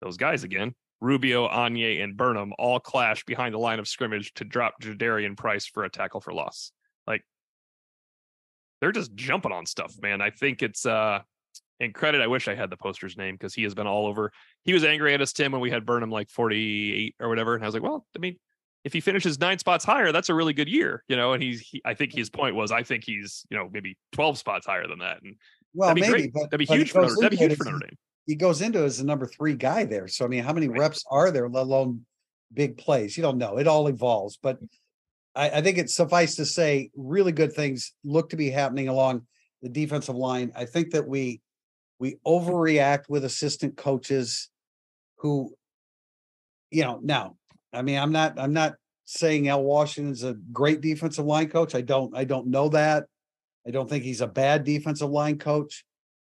those guys again. Rubio, Onye, and Burnham all clash behind the line of scrimmage to drop Jadarian Price for a tackle for loss. Like they're just jumping on stuff, man. I think it's uh And credit, I wish I had the poster's name because he has been all over. He was angry at us, Tim, when we had Burnham like 48 or whatever. And I was like, well, I mean, if he finishes nine spots higher, that's a really good year, you know. And he's, he, I think his point was, I think he's, you know, maybe 12 spots higher than that. And Well, that'd be maybe, great. but that'd be huge for Notre, that'd be huge for Notre Dame. He goes into as the number three guy there. So I mean, how many Right. reps are there, let alone big plays? You don't know. It all evolves, but mm. I, I think it's suffice to say, really good things look to be happening along the defensive line. I think that we we overreact with assistant coaches who, you know, now, I mean, I'm not, I'm not saying Al Washington's a great defensive line coach. I don't, I don't know that. I don't think he's a bad defensive line coach,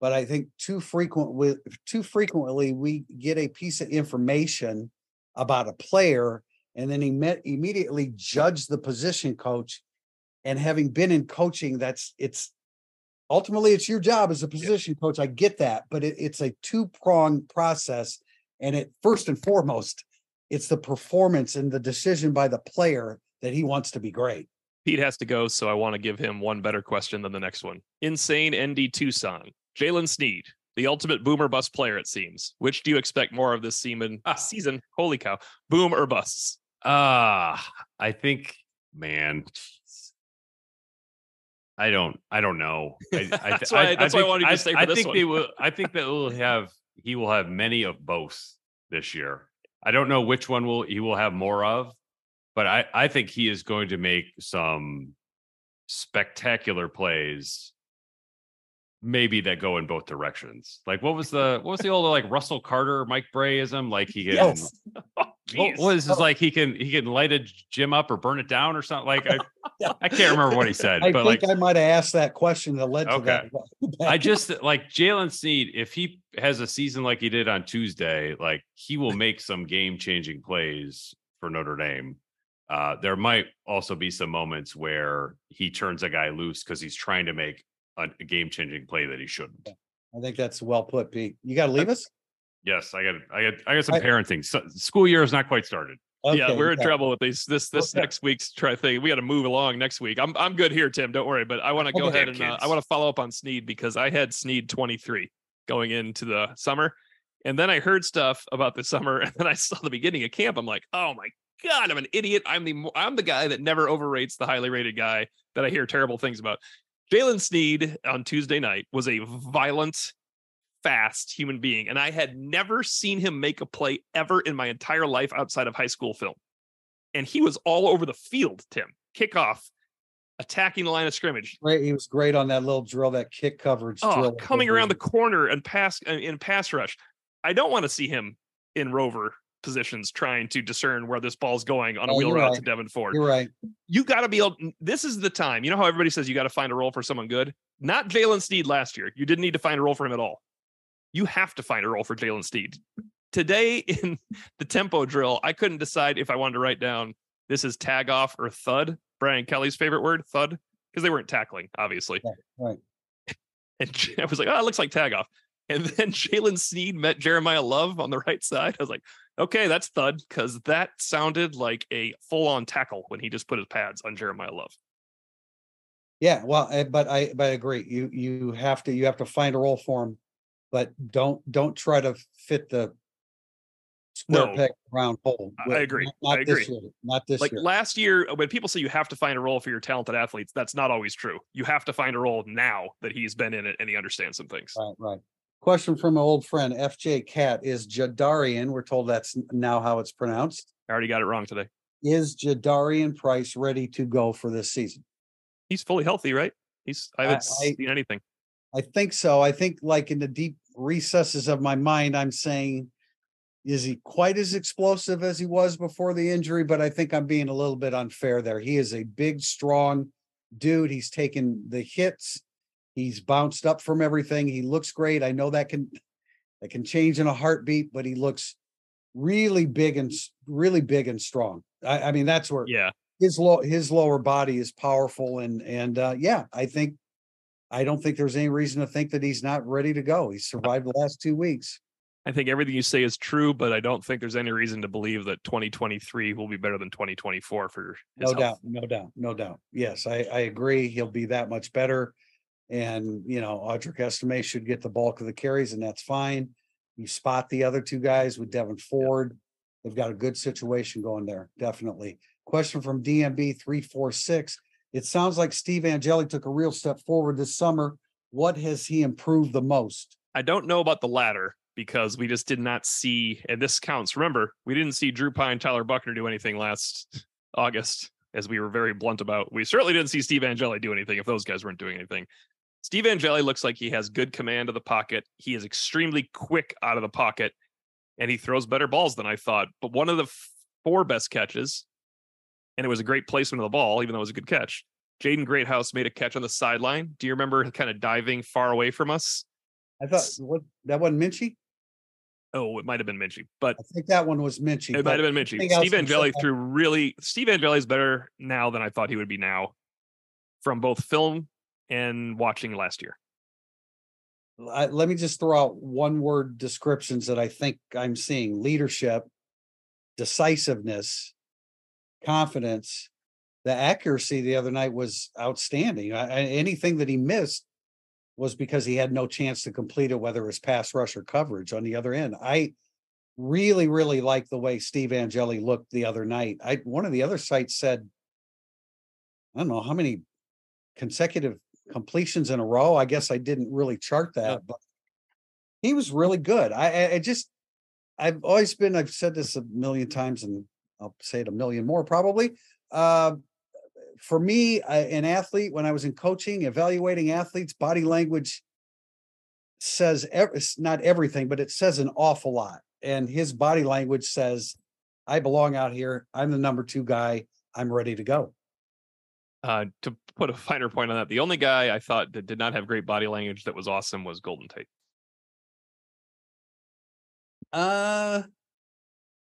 but I think too frequent with too frequently we get a piece of information about a player and then he immediately judge the position coach. And having been in coaching, that's it's ultimately it's your job as a position coach. I get that, but it, it's a two pronged process. And it first and foremost, it's the performance and the decision by the player that he wants to be great. Pete has to go, so I want to give him one better question than the next one. Insane ND Tucson. Jaylen Sneed, the ultimate boomer bust player, it seems. Which do you expect more of this season? season? Holy cow. Boom or busts? Ah, I think, man, I don't, I don't know. I, I, That's why- I, that's why I think- wanted you to say for I this think one. they will. I think that will have. He will have many of both this year. I don't know which one will he will have more of, but I, I think he is going to make some spectacular plays. Maybe that go in both directions. Like what was the what was the old like Russell Carter, Mike Breyism? Like he can Yes. Oh, what was this like he can he can light a gym up or burn it down or something like I, Yeah. I can't remember what he said I but think like I might have asked that question that led to that. I just like Jaylen Sneed if he has a season like he did on Tuesday like he will make some game changing plays for Notre Dame uh there might also be some moments where he turns a guy loose because he's trying to make a, a game changing play that he shouldn't I think that's well put, Pete. You got to leave us. yes I got I got I got some I- parenting so, school year is not quite started yeah, we're in yeah. trouble with these. This this Okay. next week's try thing. We got to move along next week. I'm I'm good here, Tim. Don't worry. But I want to go ahead and uh, I want to follow up on Sneed because I had Sneed 23 going into the summer, and then I heard stuff about the summer, and then I saw the beginning of camp. I'm like, oh my god, I'm an idiot. I'm the I'm the guy that never overrates the highly rated guy that I hear terrible things about. Jaylen Sneed on Tuesday night was a violent, fast human being, and I had never seen him make a play ever in my entire life outside of high school film. And he was all over the field, Tim. Kickoff, attacking the line of scrimmage, Great. He was great on that little drill, that kick coverage oh, drill. coming around the corner and pass uh, in pass rush. I don't want to see him in rover positions trying to discern where this ball's going on a Oh, wheel route right. to Devyn Ford. You're right. you got to be able. This is the time. You know how everybody says you got to find a role for someone good. Not Jaylen Sneed last year. You didn't need to find a role for him at all. You have to find a role for Jaylen Sneed. Today in the tempo drill, I couldn't decide if I wanted to write down this is tag off or thud. Brian Kelly's favorite word, thud, because they weren't tackling, obviously. right. And I was like, oh, it looks like tag off. And then Jaylen Sneed met Jeremiyah Love on the right side. I was like, okay, that's thud, because that sounded like a full on tackle when he just put his pads on Jeremiyah Love. Yeah. Well, eh, but I but I agree. You you have to you have to find a role for him, but don't don't try to fit the square No. peg round hole. I agree. Not, I this agree. year. Not this like year. last year when people say you have to find a role for your talented athletes that's not always true you have to find a role now that he's been in it and he understands some things Right, right. Question from an old friend, FJ Cat. Is Jadarian, we're told that's now how it's pronounced. i already got it wrong today Is Jadarian Price ready to go for this season? he's fully healthy right he's i haven't I- seen anything I think so. I think like in the deep recesses of my mind, I'm saying, is he quite as explosive as he was before the injury? But I think I'm being a little bit unfair there. He is a big, strong dude. He's taken the hits. He's bounced up from everything. He looks great. I know that can that can change in a heartbeat, but he looks really big and really big and strong. I, I mean, that's where yeah his low his lower body is powerful and and uh yeah i think i don't think there's any reason to think that he's not ready to go he survived the last two weeks i think everything you say is true but i don't think there's any reason to believe that 2023 will be better than 2024 for his no health. doubt no doubt no doubt yes i i agree he'll be that much better And, you know, Audric Estime should get the bulk of the carries, and that's fine. You spot the other two guys with Devyn Ford. They've got a good situation going there, definitely. Question from DMB three four six. It sounds like Steve Angeli took a real step forward this summer. What has he improved the most? I don't know about the latter because we just did not see, and this counts. Remember, we didn't see Drew Pyne, Tyler Buchner do anything last August, as we were very blunt about. We certainly didn't see Steve Angeli do anything if those guys weren't doing anything. Steve Angeli looks like he has good command of the pocket. He is extremely quick out of the pocket, and he throws better balls than I thought. But one of the four best catches, and it was a great placement of the ball, even though it was a good catch. Jaden Greathouse made a catch on the sideline. Do you remember kind of diving far away from us? I thought what that wasn't Minchie. Oh, it might have been Minchie, but I think that one was Minchie. it might have been Minchie. Steve Angeli threw really. Steve Angeli is better now than I thought he would be now, from both film and watching last year. I, let me just throw out one word descriptions that I think I'm seeing leadership, decisiveness, confidence. The accuracy the other night was outstanding. I, anything that he missed was because he had no chance to complete it, whether it was pass rush or coverage on the other end. I really, really like the way Steve Angeli looked the other night. I one of the other sites said, I don't know how many consecutive completions in a row. I guess I didn't really chart that, but he was really good. I, I just, I've always been, I've said this a million times and I'll say it a million more probably. Uh, for me, an athlete, when I was in coaching, evaluating athletes, body language says ev- not everything, but it says an awful lot. And his body language says, I belong out here. I'm the number two guy. I'm ready to go. Uh, to put a finer point on that, the only guy I thought that did not have great body language that was awesome was Golden Tate. Uh,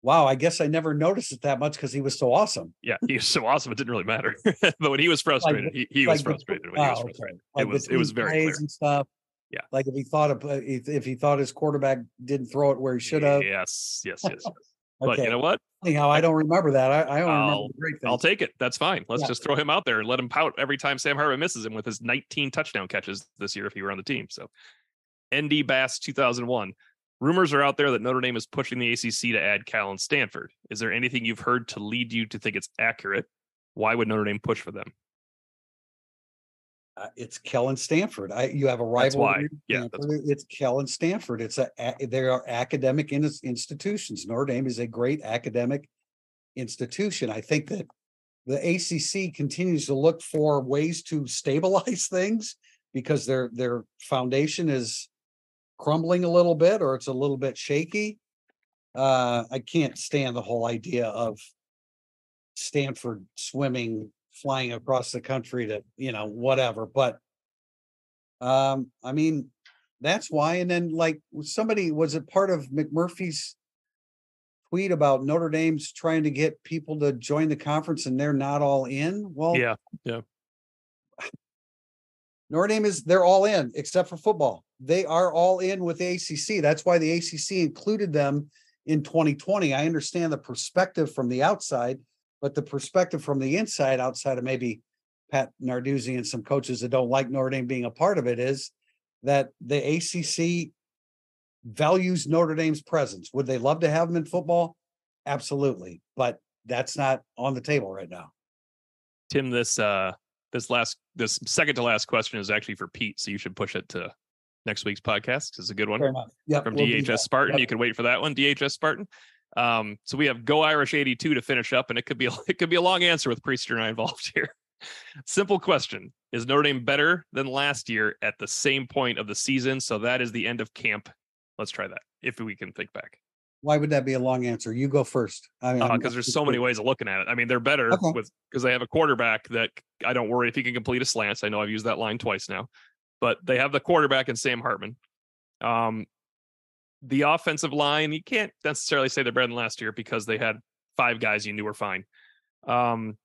wow. I guess I never noticed it that much because he was so awesome. Yeah, he was so awesome. It didn't really matter. but when he was frustrated, like, he, he like was frustrated. when he was frustrated, like it was it was very clear. and stuff. Yeah, like if he thought of if, if he thought his quarterback didn't throw it where he should have. Yes, yes, yes. yes. But you know what? Anyhow, I don't remember that. I, I don't I'll, remember great things. I'll take it. That's fine. Let's yeah. just throw him out there and let him pout every time Sam Hartman misses him with his 19 touchdown catches this year if he were on the team. So, ND Bass 2001. Rumors are out there that Notre Dame is pushing the ACC to add Cal and Stanford. Is there anything you've heard to lead you to think it's accurate? Why would Notre Dame push for them? Uh, it's Cal and Stanford. I you have a rival. That's why. Yeah, that's it's Cal and Stanford. It's a, a they are academic in, institutions. Notre Dame is a great academic institution. I think that the ACC continues to look for ways to stabilize things because their their foundation is crumbling a little bit or it's a little bit shaky. Uh, I can't stand the whole idea of Stanford swimming flying across the country to you know whatever but um i mean that's why and then like somebody was it part of mcmurphy's tweet about notre dame's trying to get people to join the conference and they're not all in? Well yeah yeah. Notre dame is they're all in except for football. They are all in with the acc that's why the acc included them in 2020 i understand the perspective from the outside but the perspective from the inside, outside of maybe Pat Narduzzi and some coaches that don't like Notre Dame being a part of it, is that the ACC values Notre Dame's presence. Would they love to have them in football? Absolutely, but that's not on the table right now. Tim, this uh this last this second to last question is actually for Pete, so you should push it to next week's podcast. It's a good one. Yep, from we'll DHS Spartan. Yep. You can wait for that one. DHS Spartan. Um, so we have Go Irish 82 to finish up, and it could be it could be a long answer with Prister and I involved here. Simple question: Is Notre Dame better than last year at the same point of the season? So that is the end of camp. Let's try that if we can think back. Why would that be a long answer? You go first. I mean, because uh, there's so many ways of looking at it. I mean, they're better okay. with because they have a quarterback that I don't worry if he can complete a slants. I know I've used that line twice now, but they have the quarterback in Sam Hartman. Um, the offensive line, you can't necessarily say they're better than last year because they had five guys you knew were fine. Um,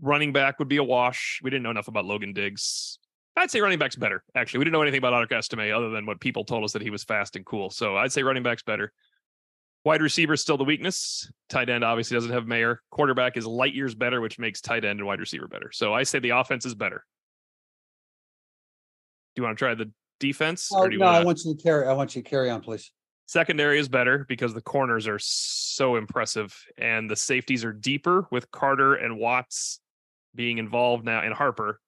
running back would be a wash. We didn't know enough about Logan Diggs. I'd say running back's better. Actually, we didn't know anything about Audric Estime other than what people told us that he was fast and cool. So I'd say running back's better. Wide receiver is still the weakness. Tight end obviously doesn't have Mayer. Quarterback is light years better, which makes tight end and wide receiver better. So I say the offense is better. Do you want to try the defense? Oh, or do you no, wanna... I want you to carry. I want you to carry on, please. Secondary is better because the corners are so impressive and the safeties are deeper with Carter and Watts being involved now and Harper.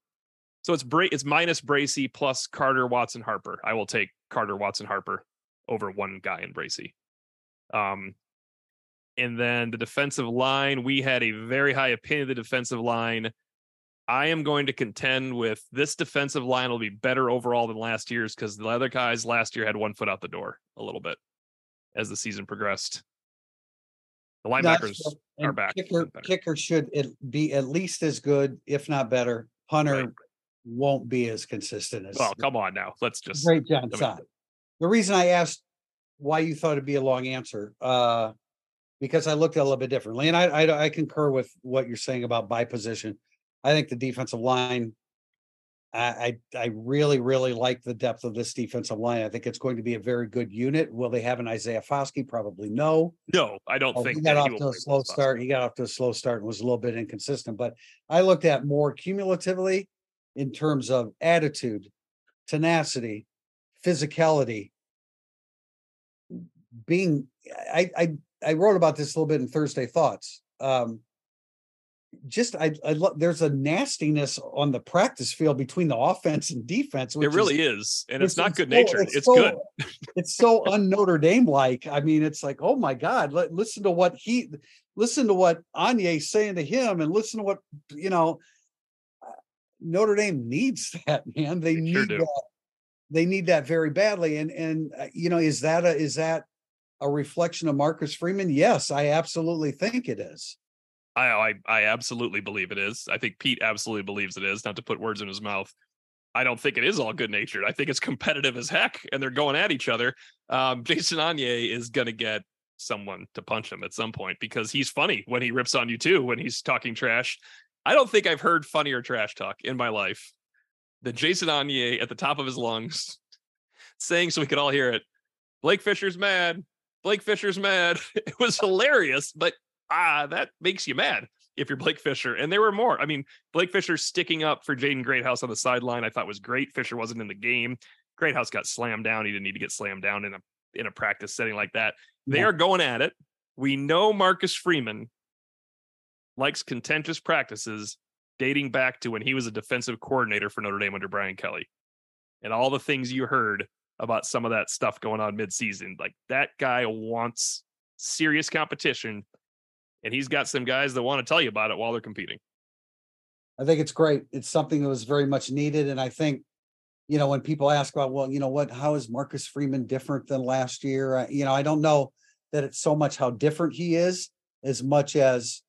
So it's Bra- it's minus Bracy plus Carter, Watson, Harper. I will take Carter, Watson, Harper over one guy in Bracy. Um, and then the defensive line, we had a very high opinion of the defensive line. I am going to contend with this defensive line will be better overall than last year's because the other guys last year had one foot out the door a little bit as the season progressed. The linebackers are back. Kicker, kicker should be at least as good, if not better. Hunter Right. won't be as consistent as Well, come on now. Let's just great John I mean-. The reason I asked why you thought it'd be a long answer, uh, because I looked at it a little bit differently, and I, I I concur with what you're saying about by position. I think the defensive line. I, I I really really like the depth of this defensive line. I think it's going to be a very good unit. Will they have an Isaiah Foskey? Probably no. no, I don't Oh, think he got that off he to a slow start. He got off to a slow start and was a little bit inconsistent. But I looked at more cumulatively in terms of attitude, tenacity, physicality. Being, I I I wrote about this a little bit in Thursday Thoughts. Um, just I I lo- there's a nastiness on the practice field between the offense and defense. It really is, is, and it's, not so- good natured. It's, so- good. It's so un Notre Dame like. I mean, it's like, oh my God, li- listen to what he, listen to what Onye's saying to him, and listen to what you know. uh, Notre Dame needs that man. They They need sure that. They need that very badly. And and uh, you know, is that a is that a reflection of Marcus Freeman? Yes, I absolutely think it is. I, I I absolutely believe it is. I think Pete absolutely believes it is. Not to put words in his mouth. I don't think it is all good natured. I think it's competitive as heck, and they're going at each other. Um, Jason Onye is going to get someone to punch him at some point because he's funny when he rips on you too. When he's talking trash, I don't think I've heard funnier trash talk in my life than Jason Onye at the top of his lungs saying so we could all hear it. Blake Fisher's mad. Blake Fisher's mad. It was hilarious, but ah, that makes you mad if you're Blake Fisher. And there were more. I mean, Blake Fisher sticking up for Jaden Greathouse on the sideline, I thought was great. Fisher wasn't in the game. Greathouse got slammed down. He didn't need to get slammed down in a in a practice setting like that. They Yeah. are going at it. We know Marcus Freeman likes contentious practices dating back to when he was a defensive coordinator for Notre Dame under Brian Kelly. And all the things you heard about some of that stuff going on midseason. Like that guy wants serious competition and he's got some guys that want to tell you about it while they're competing. I think it's great. It's something that was very much needed. And I think, you know, when people ask about, well, you know what, how is Marcus Freeman different than last year? Uh, You know, I don't know that it's so much how different he is as much as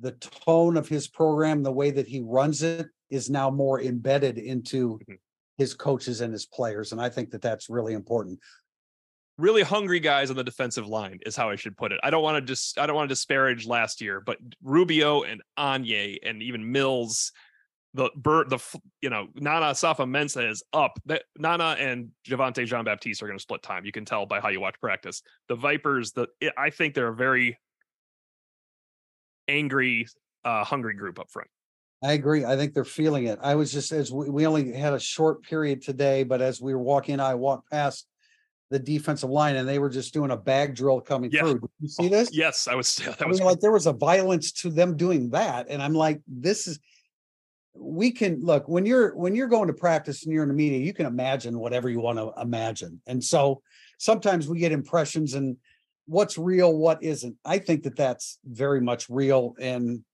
the tone of his program, the way that he runs it is now more embedded into Mhm. his coaches and his players. And I think that that's really important. Really hungry guys on the defensive line is how I should put it. I don't want to just I don't want to disparage last year, but Rubio and Onye and even Mills, the the you know Nana Osafo-Mensah is up. That Nana and Javontae Jean-Baptiste are going to split time. You can tell by how you watch practice. The Vipers, the I think they're a very angry, uh, hungry group up front. I agree. I think they're feeling it. I was just as we, we only had a short period today, but as we were walking, I walked past the defensive line and they were just doing a bag drill coming Yeah. through. Did you see this? Yes, I was. That I was mean, like there was a violence to them doing that. And I'm like, this is we can look when you're when you're going to practice and you're in a meeting, you can imagine whatever you want to imagine. And so sometimes we get impressions and what's real, what isn't. I think that that's very much real. And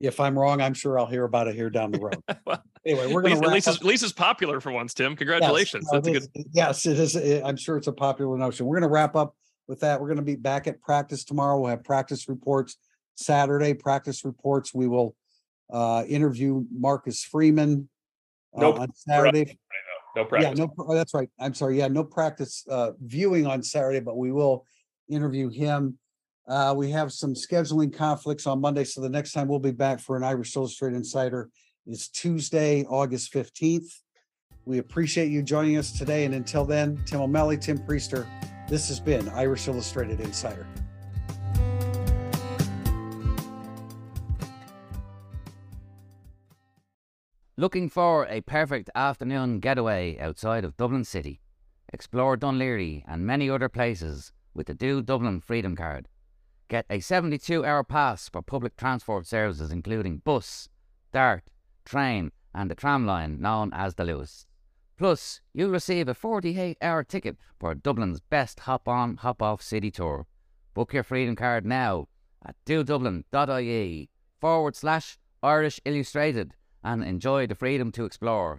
if I'm wrong, I'm sure I'll hear about it here down the road. Well, Anyway, we're going to at least, it's- at least it's popular for once, Tim. Congratulations. Yes, no, That's a good. Yes, it is. eh, I'm sure it's a popular notion. We're going to wrap up with that. We're going to be back at practice tomorrow. We'll have practice reports Saturday, practice reports. We will uh, interview Marcus Freeman uh, Nope. on Saturday. No practice. Yeah, no, oh, that's right. I'm sorry. Yeah, no practice uh, viewing on Saturday, but we will interview him. Uh, we have some scheduling conflicts on Monday, so the next time we'll be back for an Irish Illustrated Insider is Tuesday, August fifteenth. We appreciate you joining us today, and until then, Tim O'Malley, Tim Prister. This has been Irish Illustrated Insider. Looking for a perfect afternoon getaway outside of Dublin City? Explore Laoghaire and many other places with the Do Dublin Freedom Card. Get a 72 hour pass for public transport services including bus, dart, train, and the tram line known as the Luas. Plus, you'll receive a 48 hour ticket for Dublin's best hop on, hop off city tour. Book your freedom card now at dodublin.ie forward slash Irish Illustrated and enjoy the freedom to explore